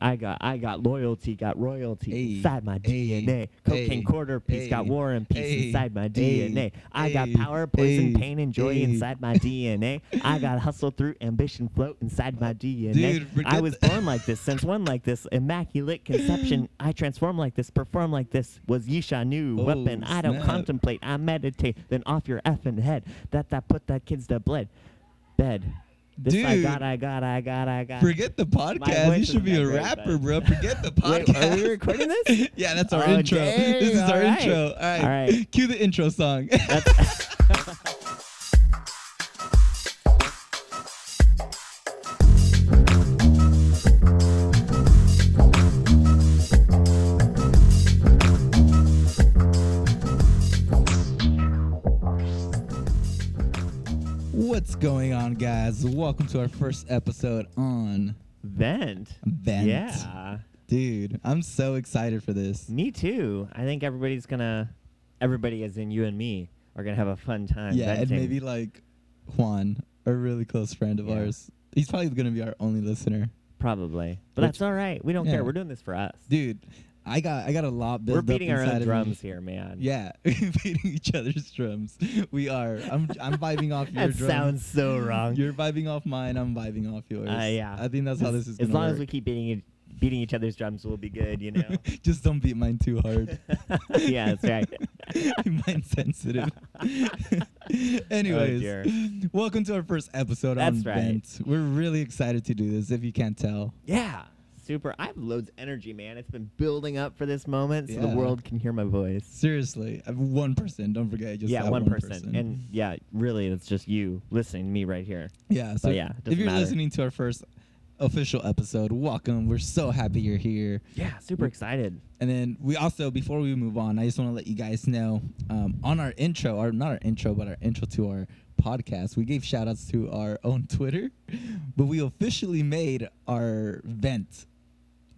I got I got loyalty, got royalty inside my DNA. Cocaine quarter piece, got war and peace inside my DNA. I got power, poison, pain, and joy inside my DNA. I got hustle through ambition, float inside my DNA. Dude, I was born like this, since one like this, immaculate conception. I transform like this, perform like this. Was Yisha new Oh, weapon? I don't contemplate, I meditate. Then off your effing head, that that put that kid's to bled, bed. This I Dude. got, I got, I got, I got. Forget the podcast. You should be a great, rapper, bro. Forget the Wait, podcast. are we recording this? yeah, that's our Oh, intro. this is our right. intro. All right. All right. Cue the intro song. What's going on, guys? Welcome to our first episode on Vent. Vent. Yeah. Dude, I'm so excited for this. Me too. I think everybody's gonna, everybody as in you and me, are gonna have a fun time. yeah, and venting. maybe like Juan, a really close friend of Yeah. ours. He's probably to be our only listener. Probably. But Which- that's all right. We don't yeah. care. We're doing this for us. Dude, I got I got a lot built We're up beating our own drums here, man. Yeah, beating each other's drums. We are. I'm I'm vibing off your drums. That sounds so wrong. You're vibing off mine. I'm vibing off yours. Uh, yeah. I think that's how this is. As long work. as we keep beating beating each other's drums, we'll be good. You know. just don't beat mine too hard. yeah, that's right. I'm sensitive. Oh, Anyways, dear. welcome to our first episode That's on right. Vent. We're really excited to do this. If you can't tell, Yeah. Super. I have loads of energy, man. It's been building up for this moment so the world can hear my voice. seriously, I'm one person. Don't forget, just yeah, one, one person. And yeah, really, it's just you listening to me right here. yeah. So yeah, it if you're matter. listening to our first official episode, welcome. We're so happy you're here. Yeah, super excited. And then we also, before we move on, I just want to let you guys know um, on our intro, or not our intro, but our intro to our podcast, we gave shout outs to our own Twitter, but we officially made our vent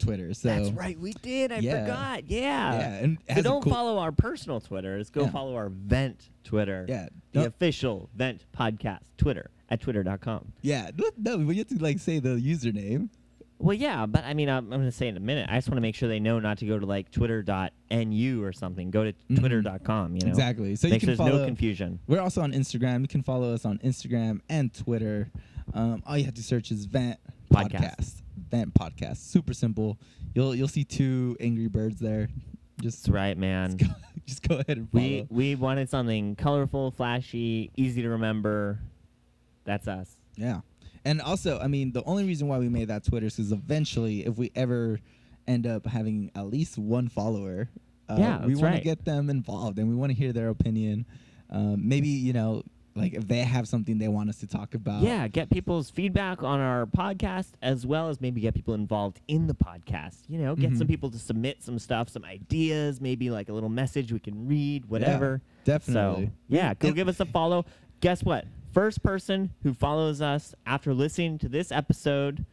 Twitter. So That's right, we did. I Yeah. forgot. Yeah. Yeah, and So don't cool- follow our personal Twitters. Go Yeah. follow our Vent Twitter. Yeah, The official Vent Podcast Twitter at twitter.com. Yeah, no, we have to like say the username. Well, yeah, but I mean, I'm, I'm going to say in a minute. I just want to make sure they know not to go to like twitter.nu or something. Go to Mhm. twitter.com, you know? Exactly. So Make you sure can there's follow. no confusion. We're also on Instagram. You can follow us on Instagram and Twitter. Um, all you have to search is Vent Podcast. Podcast. Vent Podcast. Super simple. You'll you'll see two angry birds there. Just That's right, man. Just go, just go ahead and follow. We we wanted something colorful, flashy, easy to remember. That's us. yeah. And also, I mean, the only reason why we made that Twitter is because eventually, if we ever end up having at least one follower, uh, Yeah, we want right. to get them involved and we want to hear their opinion. Um, maybe you know, like if they have something they want us to talk about. Yeah, get people's feedback on our podcast as well as maybe get people involved in the podcast. You know, get some Mhm. people to submit some stuff, some ideas, maybe like a little message we can read, whatever. definitely. So, yeah, go give us a follow. Guess what? First person who follows us after listening to this episode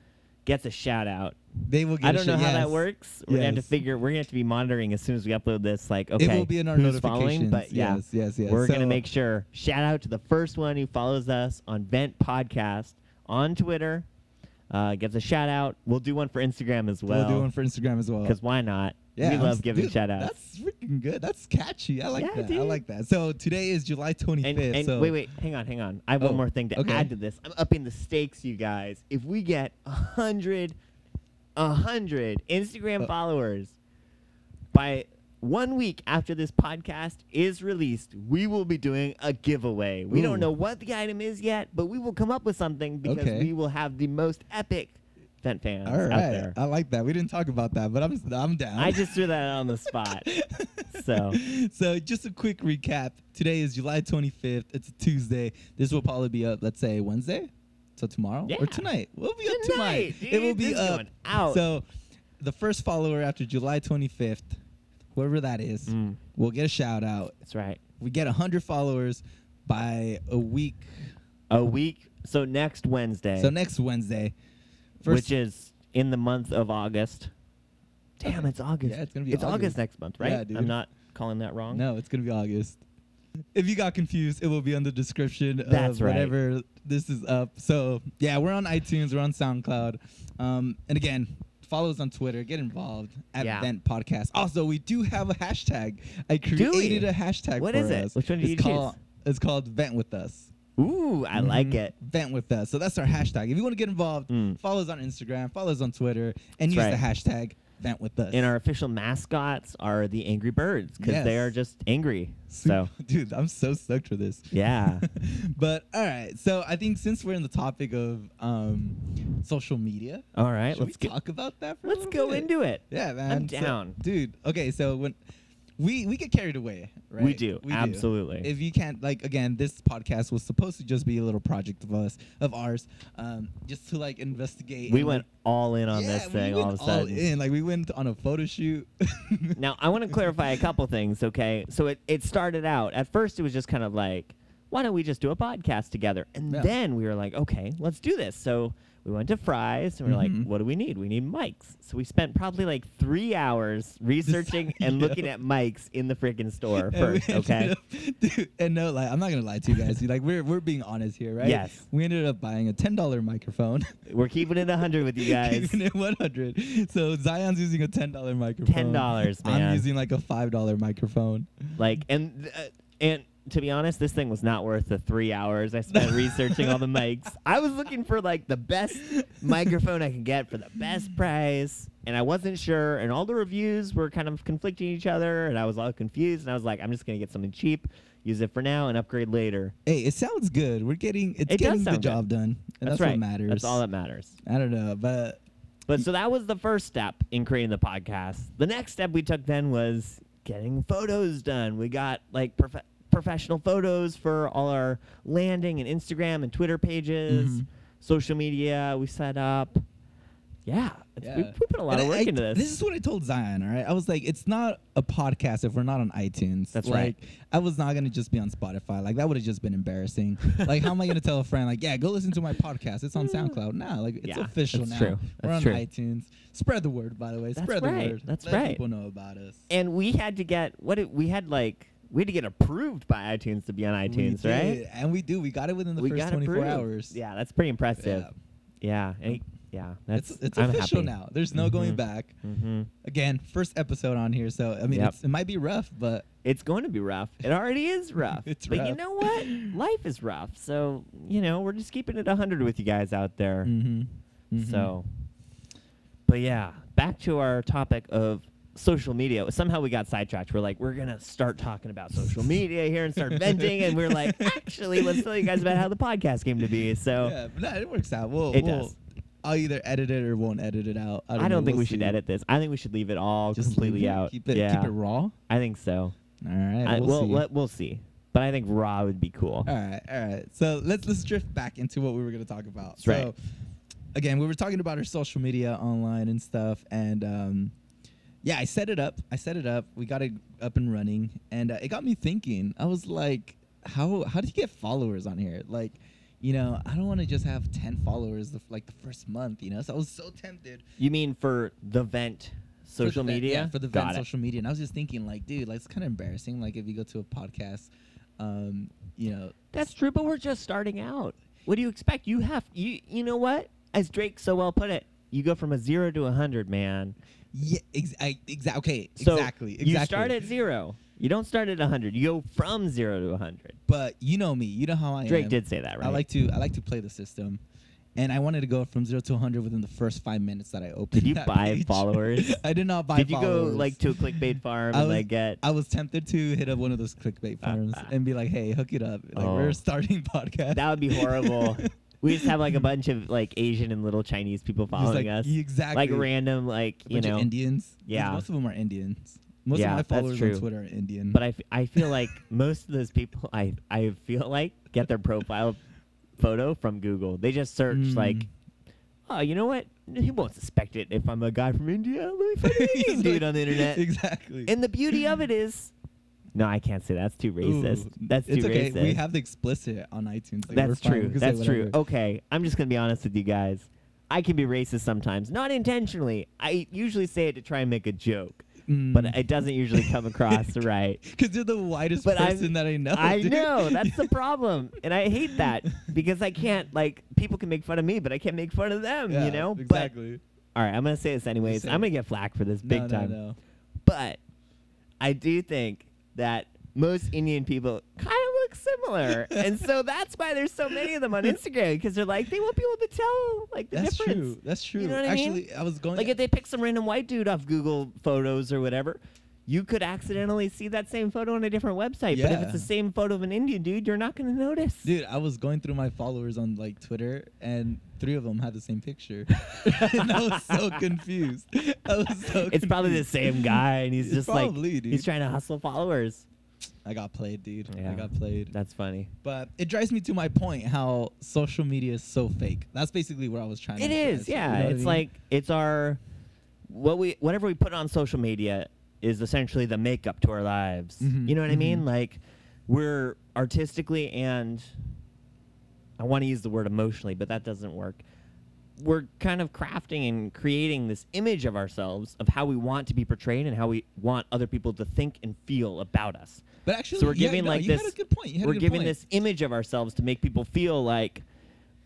gets a shout out. They will get. I don't know how that works. We're gonna have to Yes. figure. We're gonna have to be monitoring as soon as we upload this. Like, okay, it will be in our who's following? notifications. But yeah, yes, yes, yes. we're So, gonna make sure. Shout out to the first one who follows us on Vent Podcast on Twitter. Uh, gets a shout out. We'll do one for Instagram as well. we'll do one for Instagram as well. Because why not? Yeah, we love giving dude, shout outs. That's freaking good. That's catchy. I like Yeah, that. I like that. So today is July 25th. And, and so wait, wait, hang on, hang on. I have Oh, one more thing to okay. add to this. I'm upping the stakes, you guys. If we get a hundred, a hundred Instagram Uh. followers by one week after this podcast is released, we will be doing a giveaway. We Ooh. don't know what the item is yet, but we will come up with something because Okay. we will have the most epic vent fans All out right, there. I like that. We didn't talk about that, but I'm I'm down. I just threw that on the spot. So. so just a quick recap. Today is July 25th. It's a Tuesday. This will probably be up, let's say Wednesday. So tomorrow Yeah. or tonight. We'll be up Tonight, tonight. It will dude. be This is up. going out. So the first follower after July 25th, whoever that is, Mm, will get a shout out. that's right. We get 100 followers by a week. A week. So next Wednesday. So next Wednesday. Which is in the month of August. Damn, it's August. Yeah, it's gonna be It's August, August. next month, right? Yeah, dude. I'm not calling that wrong. No, it's gonna be August. If you got confused, it will be on the description That's of right. whenever this is up. So yeah, we're on iTunes, we're on SoundCloud, um, and again, follow us on Twitter. Get involved at Yeah. Vent Podcast. Also, we do have a hashtag. I created a hashtag. What for is it? us. Which one did it's you called, choose? It's called Vent with Us. Ooh, I like Mhm. it. Vent with us. So that's our hashtag. If you want to get involved, Mm. follow us on Instagram, follow us on Twitter, and That's use right. the hashtag Vent with us. And our official mascots are the Angry Birds because they are just angry. So, dude, I'm so stoked for this. yeah. but all right, so I think since we're in the topic of um, social media, All right, let's go. talk about that for a Let's go bit? into it. Yeah, man. So- down. dude. Okay, so when we we get carried away, right? We do, we absolutely. If you can't, like, again, this podcast was supposed to just be a little project of us, of ours, um, just to like investigate. We went all in on yeah, this we thing went all of a all sudden. in. Like, we went on a photo shoot. Now, I want to clarify a couple things, okay? So it, it started out, at first, it was just kind of like, why don't we just do a podcast together? And Yeah. then we were like, okay, let's do this. So we went to Fry's and we are Mhm. like, what do we need? We need mics. So we spent probably like three hours researching and looking at mics in the freaking store first, okay? up- dude, and no, like I'm not gonna lie to you guys. like we're we're being honest here, right? Yes. We ended up buying a ten dollar microphone. We're keeping it 100 with you guys. Keeping it 100. So Zion's using a ten dollar microphone. $10, man. I'm using like a five dollar microphone. Like, and uh, and to be honest, this thing was not worth the three hours I spent researching all the mics. I was looking for like the best microphone I could get for the best price, and I wasn't sure. And all the reviews were kind of conflicting each other, and I was all confused. And I was like, I'm just gonna get something cheap, use it for now, and upgrade later. Hey, it sounds good. We're getting it's It getting the good. job done. And that's, right. what matters. That's all that matters. I don't know, but But so that was the first step in creating the podcast. The next step we took then was getting photos done. We got like prof- professional photos for all our landing and Instagram and Twitter pages, Mhm. social media we set up. Yeah, we, Yeah. we put a lot And of work I- into this. This is what I told Zion, all right? I was like, it's not a podcast if we're not on iTunes. That's like, right. I was not going to just be on Spotify. Like, that would have just been embarrassing. like, how am I going to tell a friend, like, yeah, go listen to my podcast? It's on SoundCloud. Nah, like, it's Yeah, official that's now. true. We're That's on true. iTunes. Spread the word, by the way. That's Spread right. the word. That's Let right. people know about us. and we had to get what it, we had like we had to get approved by iTunes to be on We iTunes, right? did, And we do. We got it within the we first 24 approved. hours. Yeah, that's pretty impressive. Yeah. Yeah, yeah, that's It's, it's official happy. now. There's no going Mhm. back. Mm-hmm. Again, first episode on here. So, I mean, Yep. it's, it might be rough, but It's going to be rough. It already is rough. It's but you know what? Life is rough. So, you know, we're just keeping it 100 with you guys out there. mm-hmm. So, but yeah, back to our topic of social media. Somehow we got sidetracked. We're like, we're going to start talking about social media here and start venting. And we're like, actually, let's tell you guys about how the podcast came to be. So, yeah, but no, it works out. We'll, It we'll, does. I'll either edit it or won't edit it out. I I don't, don't, know. think We'll we should edit this. I think we should leave it all Just completely it? out. Keep it, yeah, keep it raw. I think so. All right, I, we'll we'll, see. let, we'll see. But I think raw would be cool. all right, all right. So let's let's drift back into what we were going to talk about. That's so, right. again, we were talking about our social media online and stuff, and um, yeah, I set it up. I set it up. We got it up and running, and uh, it got me thinking. I was like, how how do you get followers on here? Like, you know, I don't want to just have ten followers the, f- like the first month. You know, so I was so tempted. You mean for the vent social the media? yeah, for the Got it. social media. And I was just thinking, like, dude, like it's kind of embarrassing. Like if you go to a podcast, um, you know, That's true, but we're just starting out. What do you expect? You have you you know what? As Drake so well put it, you go from a zero to a hundred, man. Yeah, ex- I, exa- okay, So exactly, exactly. You start at zero. You don't start at a hundred. You go from zero to a hundred. but you know me. You know how I Drake am. did say that, right? I like to I like to play the system. And I wanted to go from zero to 100 within the first five minutes that I opened. Did you buy page. followers? I did not buy followers. Did you followers. go like to a clickbait farm I and was- like get? I was tempted to hit up one of those clickbait farms and be like, "Hey, hook it up! Like Oh. we're starting podcast." That would be horrible. We just have like a bunch of like Asian and little Chinese people following like, us, exactly. like random, like A you bunch of know. Indians. Yeah. most of them are Indians. Most Yeah, of my followers on Twitter are Indian. But I, f- I feel like most of those people I I feel like get their profile photo from Google. They just search Mm. like, oh, you know what? He won't suspect it if I'm a guy from India. Let me find an Indian dude on the internet. exactly. And the beauty of it is, no, I can't say that's too racist. Ooh, that's it's too okay. racist. We have the explicit on iTunes. Like, that's true. We can say That's true. Okay, I'm just gonna be honest with you guys. I can be racist sometimes, not intentionally. I usually say it to try and make a joke, Mm. but it doesn't usually come across right. Because you're the whitest But I'm- person that I know. I dude. know that's the problem, and I hate that because I can't like people can make fun of me, but I can't make fun of them. Yeah, you know. exactly. But all right, I'm gonna say this anyways. Say I'm gonna get flack for this big no, time. No. But I do think that most Indian people kind of look similar, and so that's why there's so many of them on Instagram because they're like they won't be able to tell like the That's difference. true. That's true. You know what I mean? Actually, I was going. Like if they pick some random white dude off Google Photos or whatever, you could accidentally see that same photo on a different website. yeah. But if it's the same photo of an Indian dude, you're not gonna notice. Dude, I was going through my followers on like Twitter, and three of them had the same picture, and I was so confused. I was so. It's probably the same guy, and he's just Probably, like dude. he's trying to hustle followers. I got played, dude. Yeah. I got played. That's funny. But it drives me to my point how social media is so fake. That's basically where I was trying It to. is, get, you yeah. know what I it's mean? like it's our what we whatever we put on social media is essentially the makeup to our lives. Mhm, You know what I mean? mhm. Like we're artistically and I want to use the word emotionally, but that doesn't work. We're kind of crafting and creating this image of ourselves of how we want to be portrayed and how we want other people to think and feel about us. But actually, So we're yeah, giving no, like this. A good point. We're giving point. this image of ourselves to make people feel like,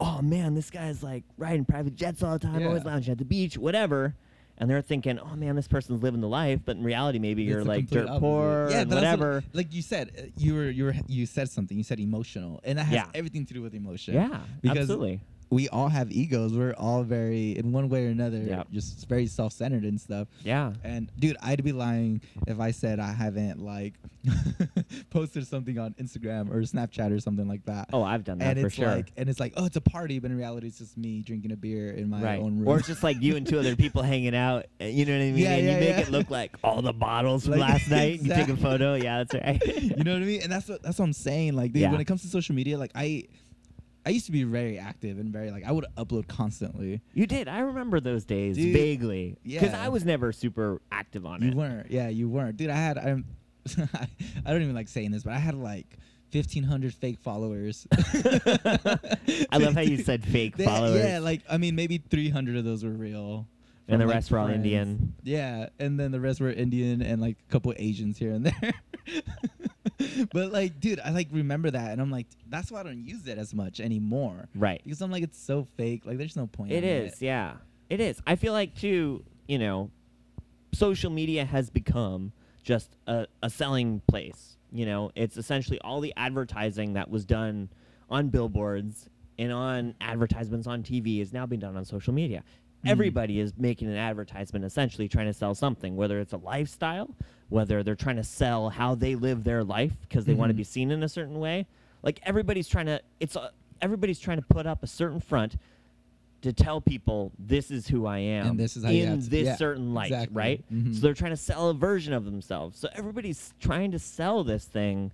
oh man, this guy's like riding private jets all the time, always lounging at the beach, whatever. And they're thinking, oh man, this person's living the life, but in reality, maybe you're like dirt opposite. poor yeah, and but that's what- whatever. like you said, uh, you were you were you said something. You said emotional, and that has Yeah. everything to do with emotion. Yeah, because absolutely. We all have egos. We're all very, in one way or another, Yep. just very self-centered and stuff. Yeah. And dude, I'd be lying if I said I haven't like posted something on Instagram or Snapchat or something like that. Oh, I've done that and for it's sure. like, and it's like, oh, it's a party, but in reality, it's just me drinking a beer in my right. own room. Or it's just like you and two other people hanging out. uh, You know what I mean? Yeah, and yeah, you make yeah. it look like all the bottles from Like, last night. and You take a photo. Yeah, that's right. you know what I mean? And that's what that's what I'm saying. Like, dude, Yeah. when it comes to social media, like I, I used to be very active and very like I would upload constantly. You did. I remember those days Dude, vaguely. Because. I was never super active on You it. You weren't, yeah, you weren't, dude. I had, I'm, I don't even like saying this, but I had like. 1500 fake followers. I love how you said fake They- followers. Yeah, like I mean, maybe 300 of those were real. and the like, rest were all. Indian. Yeah, and then the rest were Indian and like a couple Asians here and there. but like, dude, I like remember that, and I'm like, that's why I don't use it as much anymore. Right. Because I'm like, it's so fake. Like, there's no point. It is, yeah. It is. I feel like too, you know, social media has become just a, a selling place. You know, it's essentially all the advertising that was done on billboards and on advertisements on TV is now being done on social media. Mm. Everybody is making an advertisement essentially trying to sell something, whether it's a lifestyle, whether they're trying to sell how they live their life because they want to be seen in a certain way. Like everybody's trying to it's a, everybody's trying to put up a certain front to tell people this is who I am And this is how you in have to- this yeah, certain light, exactly. right? Mhm. So they're trying to sell a version of themselves. So everybody's trying to sell this thing,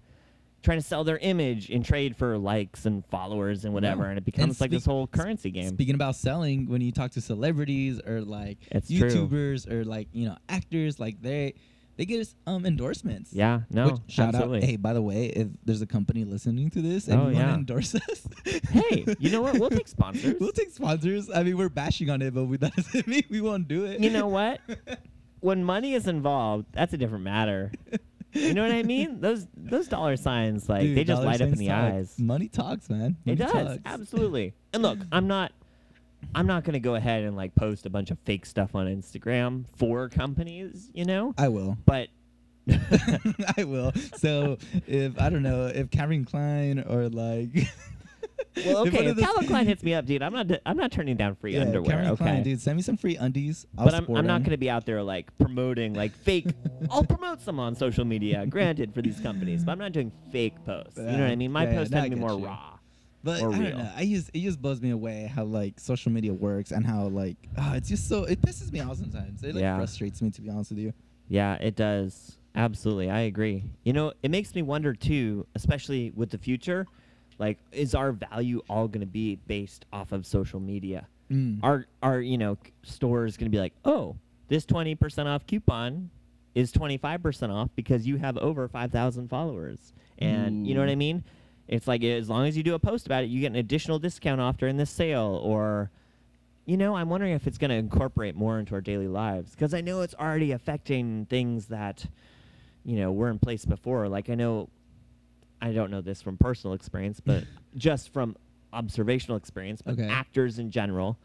trying to sell their image in trade for likes and followers and whatever, Yeah. and it becomes And like this whole currency game. Speaking about selling, when you talk to celebrities or like It's true. YouTubers or like you know actors, like they they get us, um endorsements. yeah, no, Which, shout absolutely. out. Hey, by the way, if there's a company listening to this and Oh, you want yeah. to endorse us, Hey, you know what? We'll take sponsors. we'll take sponsors. I mean, we're bashing on it, but we, that doesn't mean we won't do it. you know what? when money is involved, that's a different matter. You know what I mean? Those those dollar signs, like Dude, they just light up in the talk. eyes. Money talks, man. It does talks. absolutely. And look, I'm not, I'm not gonna go ahead and like post a bunch of fake stuff on Instagram for companies, you know. I will. But I will. So if I don't know if Calvin Klein or like. well, okay, if Calvin Klein hits me up, dude, I'm not, I'm not turning down free yeah, underwear. Calvin okay. Klein, dude, send me some free undies. I'll but I'm, I'm not 'em. going to be out there like promoting like fake. I'll promote some on social media, granted for these companies, but I'm not doing fake posts. You know what I mean? My yeah, posts no, I tend to be get more you. raw. But or I don't real. know. I just it just blows me away how like social media works and how like ah, it's just so it pisses me off sometimes. It like Yeah. frustrates me to be honest with you. Yeah, it does. Absolutely. I agree. You know, it makes me wonder too, especially with the future, like is our value all going to be based off of social media? Mm. Are are, you know, c- stores going to be like, "Oh, this 20% off coupon is 25% off because you have over 5,000 followers." And you know what I mean? It's like as long as you do a post about it, you get an additional discount off during this sale or you know, I'm wondering if it's going to incorporate more into our daily lives because I know it's already affecting things that, you know, were in place before. Like I know, I don't know this from personal experience, but just from observational experience, but Okay. actors in general,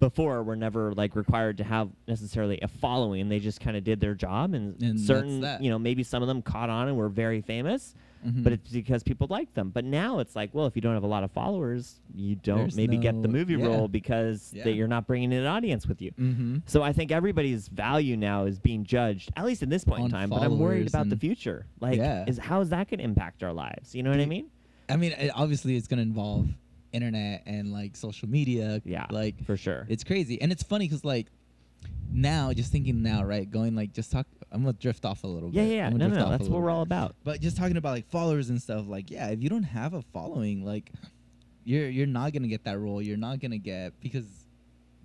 before were never like required to have necessarily a following. They just kind of did their job, and, And that's certain, that. you know, maybe some of them caught on and were very famous, Mhm. but it's because people like them. But now it's like, well, if you don't have a lot of followers, you don't There's maybe get the movie yeah. role because Yeah. that you're not bringing in an audience with you. Mhm. So I think everybody's value now is being judged, at least in this point in time. But I'm worried about the future. Like, Yeah. is how is that going to impact our lives? You know what I mean? I mean, it, obviously, it's gonna involve internet and like social media. Yeah, like for sure. it's crazy, and it's funny because like now, just thinking now, right? Going like just talk. I'm gonna drift off a little yeah, bit. yeah, yeah. No, no, no. That's what we're all about. But just talking about like followers and stuff, like yeah, if you don't have a following, like you're you're not gonna get that role. You're not gonna get because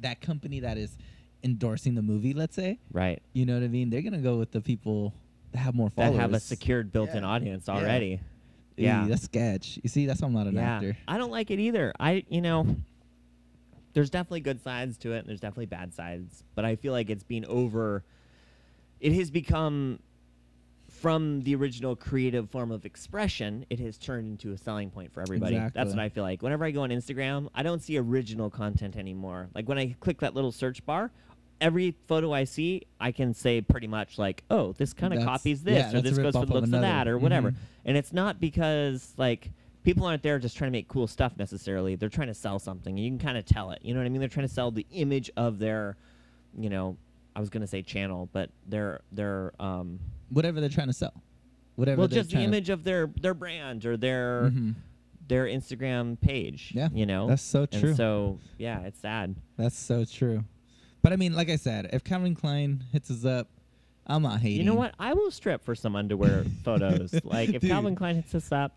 that company that is endorsing the movie, let's say, Right. you know what I mean? They're gonna go with the people that have more followers. That have a secured built-in Yeah. audience Yeah. already. Eey, Yeah. that's sketch. You see, that's why I'm not an yeah. actor. I don't like it either. I, you know, there's definitely good sides to it, and there's definitely bad sides. But I feel like it's been over. It has become, from the original creative form of expression, it has turned into a selling point for everybody. That's what I feel like. Whenever I go on Instagram, I don't see original content anymore. Like when I click that little search bar. Every photo I see, I can say pretty much like, "Oh, this kind of copies yeah, this, or this goes for the looks of that, or whatever." Mhm. And it's not because like people aren't there just trying to make cool stuff necessarily. They're trying to sell something, and you can kind of tell it. You know what I mean? They're trying to sell the image of their, you know, I was gonna say channel, but their their um, Whatever they're trying to sell. Whatever. well, just the image of their their brand or their Mhm. their Instagram page. Yeah, you know. That's so and true. so yeah, it's sad. That's so true. But I mean, like I said, if Calvin Klein hits us up, I'm not hating. You know what? I will strip for some underwear photos. Like if Dude. Calvin Klein hits us up,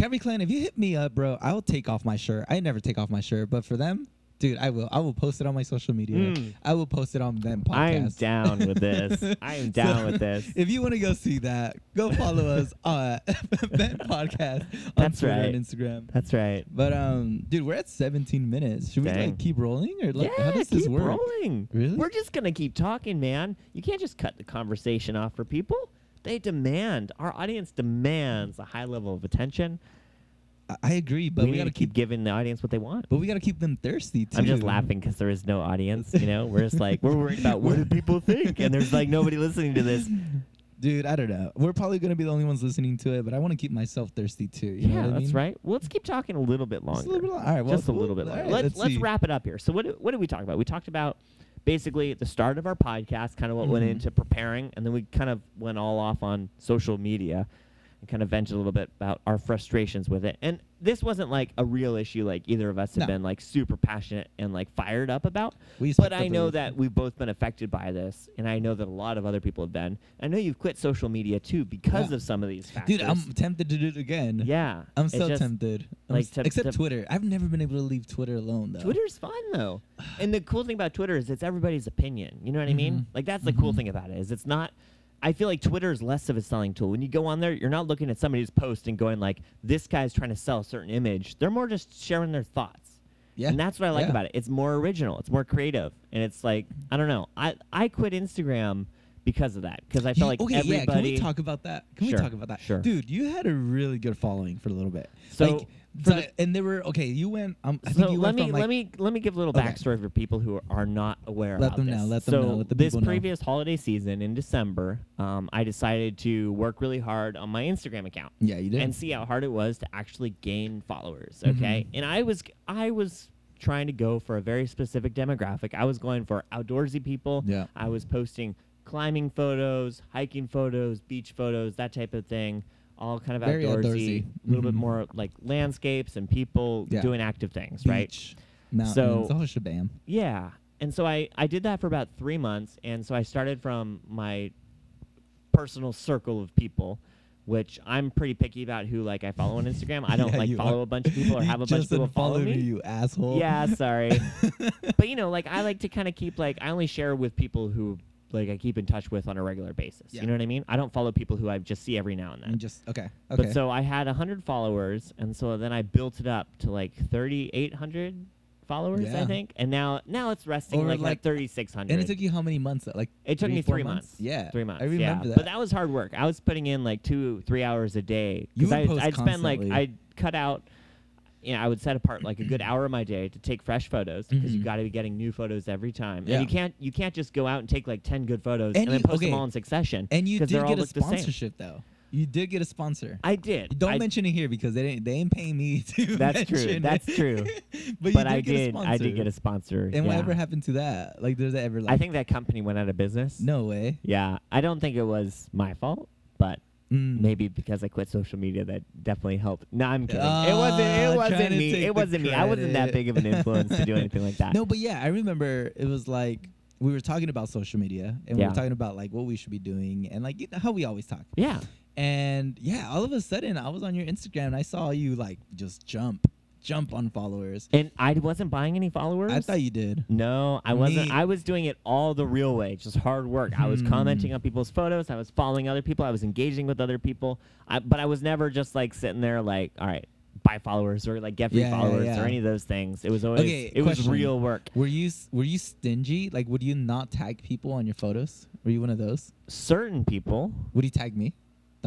Calvin Klein, if you hit me up, bro, I will take off my shirt. I never take off my shirt, but for them, dude, I will. I will post it on my social media. Mm. I will post it on them podcast. I am down with this. I am down So, with this. If you want to go see that, go follow us on Ben Podcast on That's Twitter right. and Instagram. That's right. But um, dude, we're at 17 minutes. Should we like keep rolling or like yeah, how does this keep work? rolling. Really? We're just gonna keep talking, man. You can't just cut the conversation off for people. They demand. Our audience demands a high level of attention. I, I agree, but we, we, gotta keep keep, giving the audience what they want. but we gotta keep them thirsty too. I'm just laughing because there is no audience. You know, we're just like we're worried about what do people think, and there's like nobody listening to this. Dude, I don't know. We're probably gonna be the only ones listening to it, but I want to keep myself thirsty too. You know yeah, what I that's mean? right. Well, let's keep talking a little bit longer. Just a little bit. All right, well, just a little bit all longer. right, let's let's, let's see. wrap it up here. So what what did we talk about? We talked about basically at the start of our podcast, kind of what went Mhm. into preparing, and then we kind of went all off on social media and kind of vent a little bit about our frustrations with it. And this wasn't like a real issue like either of us have No. been like super passionate and like fired up about. We But I know that we've both been affected by this, and I know that a lot of other people have been. I know you've quit social media too because Yeah. of some of these factors. Dude, I'm tempted to do it again. yeah, I'm so just- tempted. I'm like, s- to- except to- Twitter. I've never been able to leave Twitter alone though. Twitter's fun though, and the cool thing about Twitter is it's everybody's opinion. You know what I mean? Mhm. Like that's the cool Mhm. thing about it is it's not. I feel like Twitter is less of a selling tool. When you go on there, you're not looking at somebody's post and going like, "This guy's trying to sell a certain image." They're more just sharing their thoughts, Yeah. and that's what I like Yeah. about it. It's more original. It's more creative, and it's like I don't know. I I quit Instagram because of that because I felt like okay, everybody. yeah. Can we talk about that? Can Sure, we talk about that? sure. Dude, you had a really good following for a little bit. So, like, so- the- and they were okay. You went. Um, I so think you let went me from like, let me let me give a little Okay. backstory for people who are not aware Let about them this. know, let them so know, let the this people know. previous holiday season in December, um, I decided to work really hard on my Instagram account Yeah, you did. and see how hard it was to actually gain followers. Mhm. Okay, and I was I was trying to go for a very specific demographic. I was going for outdoorsy people. yeah. I was posting climbing photos, hiking photos, beach photos, that type of thing. All kind of Very outdoorsy, a little bit Mhm. more like landscapes and people Yeah. doing active things, right? Beach, mountains, So- the whole shebang. Yeah. And so I, I did that for about three months. And so I started from my personal circle of people, which I'm pretty picky about who like I follow on Instagram. I don't Yeah, like follow are. a bunch of people or have a bunch of people follow me. You asshole. Yeah, sorry. but you know, like I like to kind of keep like I only share with people who like I keep in touch with on a regular basis. Yeah. You know what I mean? I don't follow people who I just see every now and then. And just okay. Okay. But so I had 100 followers, and so then I built it up to like 3,800 followers, I Yeah. think. And now now it's resting Over, like, like- at 3,600. and it took you how many months? Uh, like It took three, me three months. Yeah, Three months. I remember yeah. that. But that was hard work. I was putting in like two, three hours a day. Would I post I'd spend like. I'd cut out. You know, I would set apart like a good hour of my day to take fresh photos because you Mhm. got to be getting new photos every time. Yeah. And you can't you can't just go out and take like 10 good photos and, And then post okay. them all in succession. And you did all get a look the same. sponsorship though. You did get a sponsor. I did. Don't I, mention it here because they didn't. They ain't paying me to. That's true. That's true. but, but did I get a did I did get a sponsor. And yeah. whatever happened to that? Like, does it ever like? I think that company went out of business. no way. Yeah, I don't think it was my fault, but Mm. maybe because I quit social media that definitely helped. No, I'm kidding. it Ah, wasn't. It wasn't me. It wasn't me. I wasn't that big of an influence to do anything like that. No, but yeah, I remember it was like we were talking about social media and we were talking about like what we should be doing and like you know, how we always talk. Yeah. And yeah, all of a sudden I was on your Instagram and I saw you like just jump, jump on followers. And I wasn't buying any followers. I thought you did. No, I wasn't. Me- I was doing it all the real way, just hard work. I was Hmm. commenting on people's photos. I was following other people. I was engaging with other people. I, but I was never just like sitting there like, all right, buy followers or like get free Yeah, yeah, followers yeah. or any of those things. It was always Okay, it was real work. Were you were you stingy? Like would you not tag people on your photos? Were you one of those? Certain people, Would you tag me?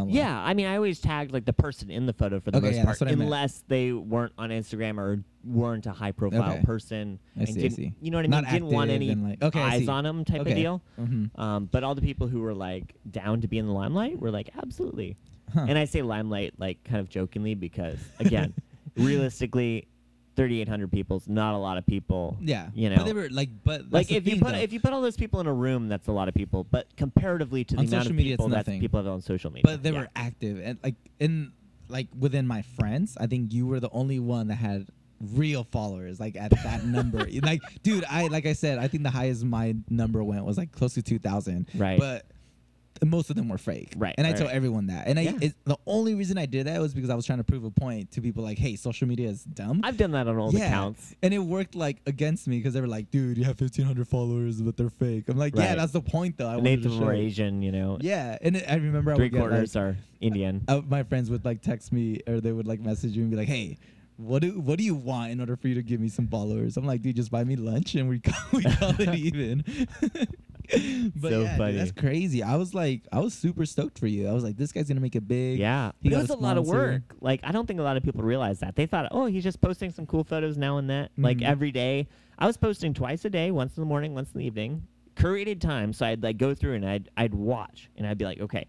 Yeah. I mean, I always tagged like the person in the photo for the Okay, most yeah, part, that's what I meant. unless they weren't on Instagram or weren't a high profile Okay. person. I and see, I see. You know what I mean? Not didn't want any like- okay, eyes on them type of deal. Mm-hmm. Um, but all the people who were like down to be in the limelight were like, absolutely. Huh. And I say limelight like kind of jokingly because again, realistically, 3,800 people people's not a lot of people. yeah. you know, But they were like but Like the if you put though. if you put all those people in a room, that's a lot of people. But comparatively to the On amount social of people that people have on social media, but they yeah. were active and like in like within my friends i think you were the only one that had real followers like at that number like dude i like i said i think the highest my number went was like close to 2000 Right. but most of them were fake Right, and i right, tell right. everyone that and i Yeah. it, the only reason i did that was because i was trying to prove a point to people like hey social media is dumb I've done that on all yeah. accounts. and it worked like against me because they were like dude you have 1500 followers but they're fake i'm like yeah that's the point though i wanted eighth to of them are. Asian, you know. yeah and it, i remember I Three would get, like, quarters are Indian. uh, my friends would like text me or they would like message me and be like, "Hey, what do what do you want in order for you to give me some followers?" I'm like, "Dude, just buy me lunch and we call, we call it even." but So yeah, dude, funny. that's crazy. I was like, I was super stoked for you. I was like, this guy's gonna make it big. Yeah, He but it was a a lot of work. Like I don't think a lot of people realize that. They thought, oh, he's just posting some cool photos now and then, like Mhm. every day. I was posting twice a day, once in the morning, once in the evening, curated time. So I'd like go through and I'd I'd watch and I'd be like, okay,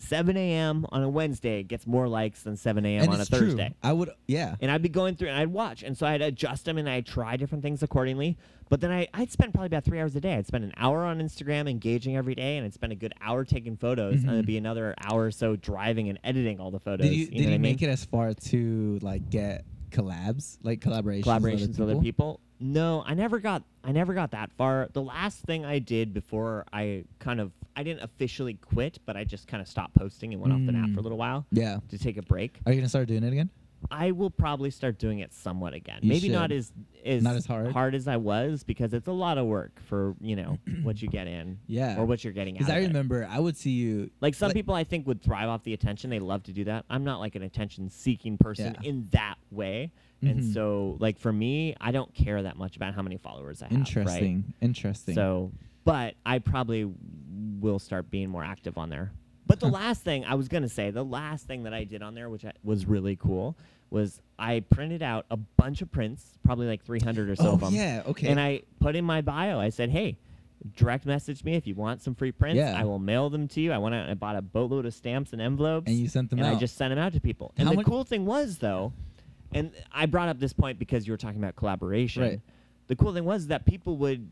7 a.m. on a Wednesday gets more likes than 7 a.m. on a Thursday. true. I would, yeah. And I'd be going through and I'd watch. And so I'd adjust them and I'd try different things accordingly. But then I, I'd spend probably about three hours a day. I'd spend an hour on Instagram engaging every day and I'd spend a good hour taking photos. And it'd be another hour or so driving and editing all the photos. Did you, know did what you I mean? make it as far to like get collabs, like collaborations, collaborations with other people? No, I never got I never got that far. The last thing I did before I kind of I didn't officially quit, but I just kind of stopped posting and went off the app Mm. for a little while Yeah. to take a break. Are you gonna start doing it again? I will probably start doing it somewhat again. You Maybe not as as Not as hard? as I was because it's a lot of work for you know what you get in Yeah. or what you're getting out. Because I of it. remember I would see you Like some like- people, I think would thrive off the attention. They love to do that. I'm not like an attention-seeking person Yeah. in that way, and Mhm. so like for me, I don't care that much about how many followers I have. right? Interesting. Interesting. So, but I probably will start being more active on there. But the last thing I was gonna say, the last thing that I did on there, which I, was really cool, was I printed out a bunch of prints, probably like 300 or so oh of them, yeah, okay. and I put in my bio. I said, "Hey, direct message me if you want some free prints. Yeah. I will mail them to you." I went out and I bought a boatload of stamps and envelopes, and you sent them and out. I just sent them out to people. And How the much- cool thing was though, and I brought up this point because you were talking about collaboration. Right. The cool thing was that people would,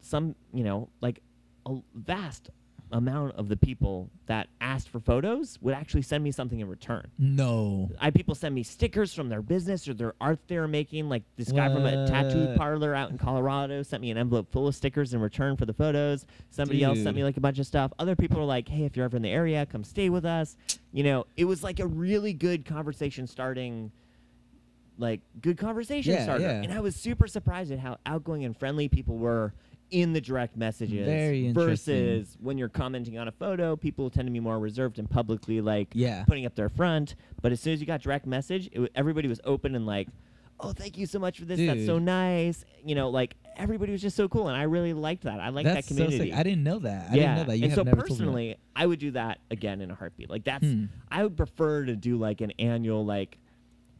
some you know, like a vast amount of the people that asked for photos would actually send me something in return. no. I people send me stickers from their business or their art they're making. Like this guy from a tattoo parlor out in Colorado sent me an envelope full of stickers in return for the photos. Somebody else sent me like a bunch of stuff. Other people were like, "Hey, if you're ever in the area, come stay with us." You know, it was like a really good conversation starting. Like good conversation Yeah, starter, yeah. and I was super surprised at how outgoing and friendly people were in the direct messages. Very versus when you're commenting on a photo, people tend to be more reserved and publicly like Yeah. putting up their front. But as soon as you got direct message, it, wa- everybody was open and like, "Oh, thank you so much for this. That's so nice." You know, like everybody was just so cool, and I really liked that. I liked That's that community. so. I didn't know that. I yeah, didn't know that. You and have so never told me personally, I would do that again in a heartbeat. Like that's, Hmm. I would prefer to do like an annual like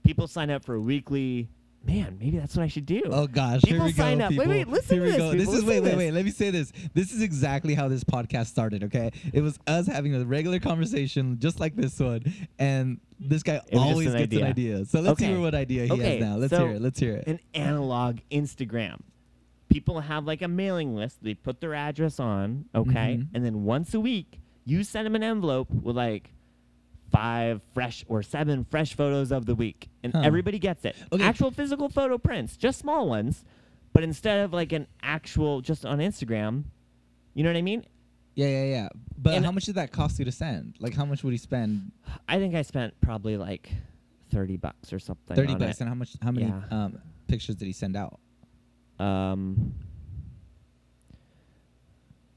people sign up for a weekly. Man, maybe that's what I should do. Oh gosh, here People we go. sign up. Wait, people. wait, listen here to this, go. This is wait, listen to wait, wait. Let me say this. This is exactly how this podcast started. Okay, it was us having a regular conversation, just like this one, and this guy always an gets an idea. idea. So let's Okay. hear what idea he Okay, has now. Let's so- hear it. Let's hear it. An analog Instagram. People have like a mailing list. They put their address on, okay, Mhm. and then once a week, you send them an envelope with like five fresh or seven fresh photos of the week, and Huh. everybody gets it. Okay. Actual physical photo prints, just small ones, but instead of like an actual just on Instagram, you know what I mean? yeah, yeah, yeah. But and- how much did that cost you to send? Like, how much would he spend? I think I spent probably like thirty bucks or something. Thirty bucks. it. And how much? How many Yeah. um, pictures did he send out? Um,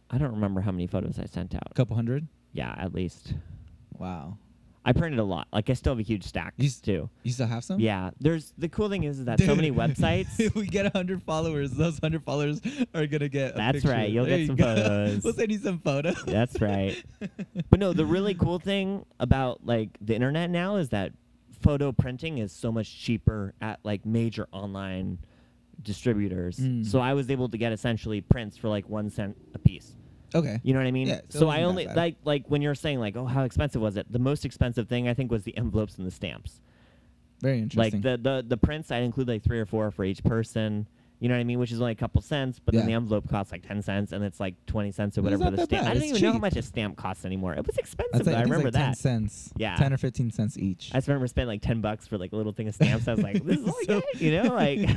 I don't remember how many photos I sent out. A couple hundred. Yeah, at least. Wow. I printed a lot. Like I still have a huge stack You s- too. You still have some? Yeah, there's the cool thing is, that so many websites. if we get hundred followers, those hundred followers are gonna get. A That's right, you'll There get you some go. photos. we'll send you some photos. That's right. But no, the really cool thing about like the internet now is that photo printing is so much cheaper at like major online distributors. Mm. So I was able to get essentially prints for like one cent a piece. Okay. You know what I mean? Yeah, so it so wasn't I only like like when you're saying like, oh, how expensive was it? The most expensive thing I think was the envelopes and the stamps. Very interesting. Like the the the prints, I'd include like three or four for each person. You know what I mean? Which is only a couple cents, but then Yeah. the envelope costs like ten cents, and it's like twenty cents or it's whatever not the that stamp. bad. I don't It's even know how cheap. much a stamp costs anymore. It was expensive. That's though. like, I think it's remember like ten that. cents. Yeah. Ten or fifteen cents each. I just remember spending like ten bucks for like a little thing of stamps. I was like, this is So- you know, like.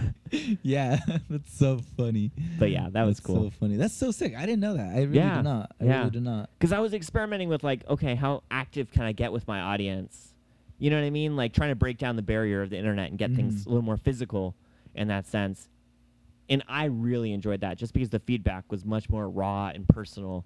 yeah, that's so funny. But yeah, that was That's cool. So funny. That's so sick. I didn't know that. I really Yeah, did not. I yeah. really did not. because I was experimenting with like, okay, how active can I get with my audience? You know what I mean? Like trying to break down the barrier of the internet and get things Mhm. a little more physical in that sense. And I really enjoyed that just because the feedback was much more raw and personal.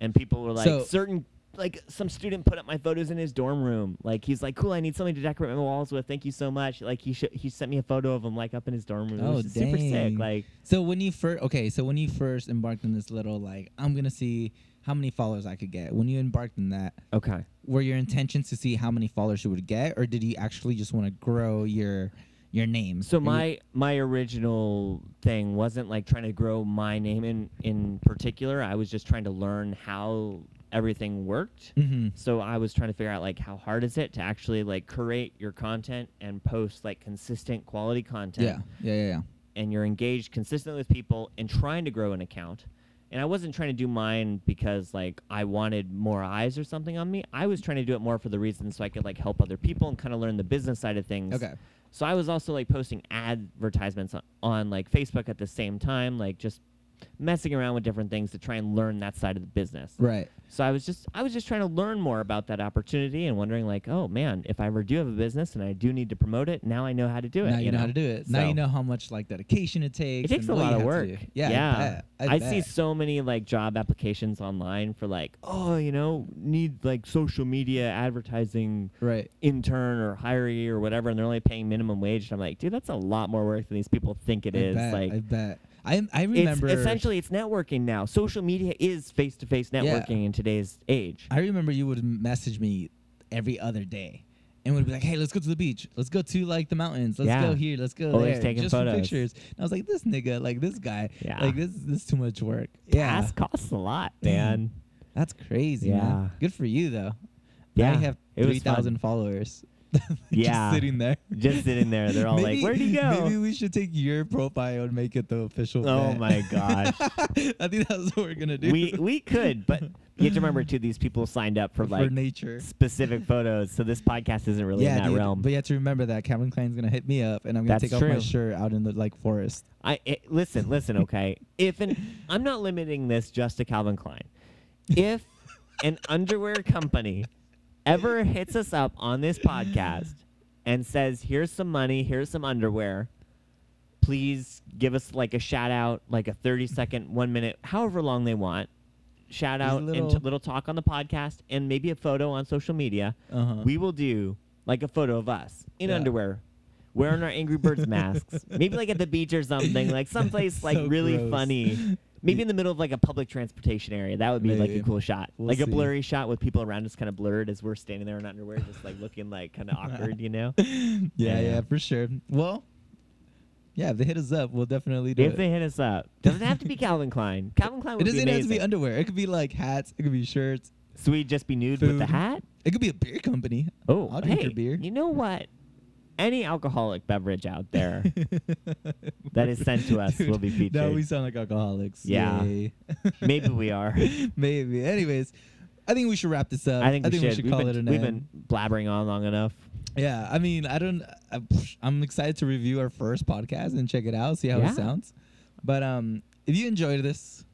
And people were like, So- certain, like some student put up my photos in his dorm room. Like he's like, cool, I need something to decorate my walls with. Thank you so much. Like he sh- he sent me a photo of him like up in his dorm room. it Oh, super sick. Like So when you first, okay, so when you first embarked on this little like, I'm gonna see how many followers I could get. When you embarked on that, okay. were your intentions to see how many followers you would get, or did you actually just want to grow your your name? So my my original thing wasn't like trying to grow my name in in particular. I was just trying to learn how everything worked. Mhm. So I was trying to figure out like how hard is it to actually like create your content and post like consistent quality content Yeah, yeah, yeah, yeah. and you're engaged consistently with people and trying to grow an account. And I wasn't trying to do mine because like I wanted more eyes or something on me. I was trying to do it more for the reason so I could like help other people and kind of learn the business side of things. Okay. So I was also like posting advertisements on, on like Facebook at the same time, like just messing around with different things to try and learn that side of the business. Right. So I was just I was just trying to learn more about that opportunity and wondering like, oh man, if I ever do have a business and I do need to promote it, now I know how to do it. now you, know, how to do it. Now you know how much like dedication it takes. It takes a lot of work. Yeah, yeah. I, bet. I, I bet. see so many like job applications online for like, oh, you know, need like social media advertising Right. intern or hiree or whatever, and they're only paying minimum wage. And I'm like, dude, that's a lot more work than these people think it I is. bet, like, I bet. I I remember. it's essentially it's networking now. Social media is face to face networking in today's age. I remember you would message me every other day. And would be like, "Hey, let's go to the beach. Let's go to like the mountains. Let's Yeah. go here. Let's go Always there. taking just for photos. pictures." And I was like, "This nigga, like this guy, Yeah. like this, this is too much work." Yeah, Gas costs a lot, Damn. man. that's crazy. Yeah. man. good for you though. Yeah, now you have it was three thousand followers. Yeah. just sitting there. Just sitting there, they're all Maybe- like, "Where'd he go?" Maybe we should take your profile and make it the official. Oh bet. my gosh. I think that's what we're gonna do. we we could, but you have to remember too. These people signed up for for like nature. specific photos, so this podcast isn't really yeah, in that dude. realm. But you have to remember that Calvin Klein's gonna hit me up, and I'm gonna That's take off my shirt out in the like forest. I it, listen, listen, okay. If an I'm not limiting this just to Calvin Klein. If an underwear company ever hits us up on this podcast and says, "Here's some money, here's some underwear," please give us like a shout out, like a 30 second, one minute, however long they want. Shout out and little- t- little talk on the podcast and maybe a photo on social media. Uh huh. We will do like a photo of us in Yeah. underwear, wearing our Angry Birds masks. Maybe like at the beach or something, like someplace like So really gross. funny. Maybe in the middle of like a public transportation area. That would be like a cool shot. We'll like a see. blurry shot with people around us kind of blurred as we're standing there in underwear, just like looking like kind of awkward, you know? yeah, Yeah. for sure. Well, yeah, if they hit us up, we'll definitely do it. If it. they hit us up, doesn't have to be Calvin Klein. Calvin Klein it would be doesn't have to be amazing. underwear. It could be like hats. It could be shirts. so we'd just be nude with the Food. hat. It could be a beer company. Oh, I'll drink hey, your beer. you know what? Any alcoholic beverage out there that is sent to us will be featured. Now we sound like alcoholics. Yeah. Maybe we are. Maybe. Anyways, I think we should wrap this up. I think, we, should. should we've call been, it an We've end. been blabbering on long enough. Yeah, I mean, I don't. I, I'm excited to review our first podcast and check it out, see how Yeah. it sounds. But um, if you enjoyed this,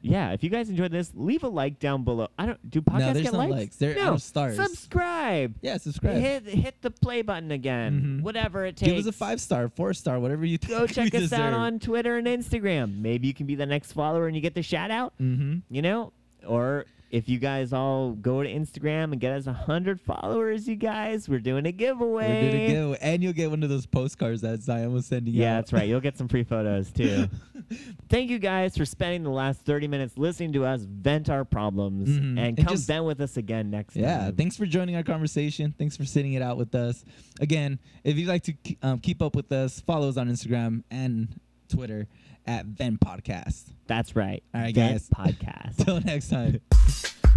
Yeah, if you guys enjoyed this, leave a like down below. I don't do podcasts no, there's get no likes? likes. They're no, of stars. subscribe. yeah, subscribe. Hit hit the play button again. Mhm. Whatever it takes. Give us a five star, four star, whatever you think Go check us out on Twitter and Instagram. Maybe you can be the next follower and you get the shout out. Mm-hmm. You know, or if you guys all go to Instagram and get us a hundred followers, you guys, we're doing a giveaway. We're gonna go, and you'll get one of those postcards that Zion was sending Yeah, out. that's right. You'll get some free photos too. Thank you guys for spending the last 30 minutes listening to us vent our problems Mhm. and come just- vent with us again next time. Yeah, time. thanks for joining our conversation. Thanks for sitting it out with us. Again, if you'd like to um, keep up with us, follow us on Instagram and Twitter at Vent Podcast. That's right. All right, Vent guys. Podcast. Till next time.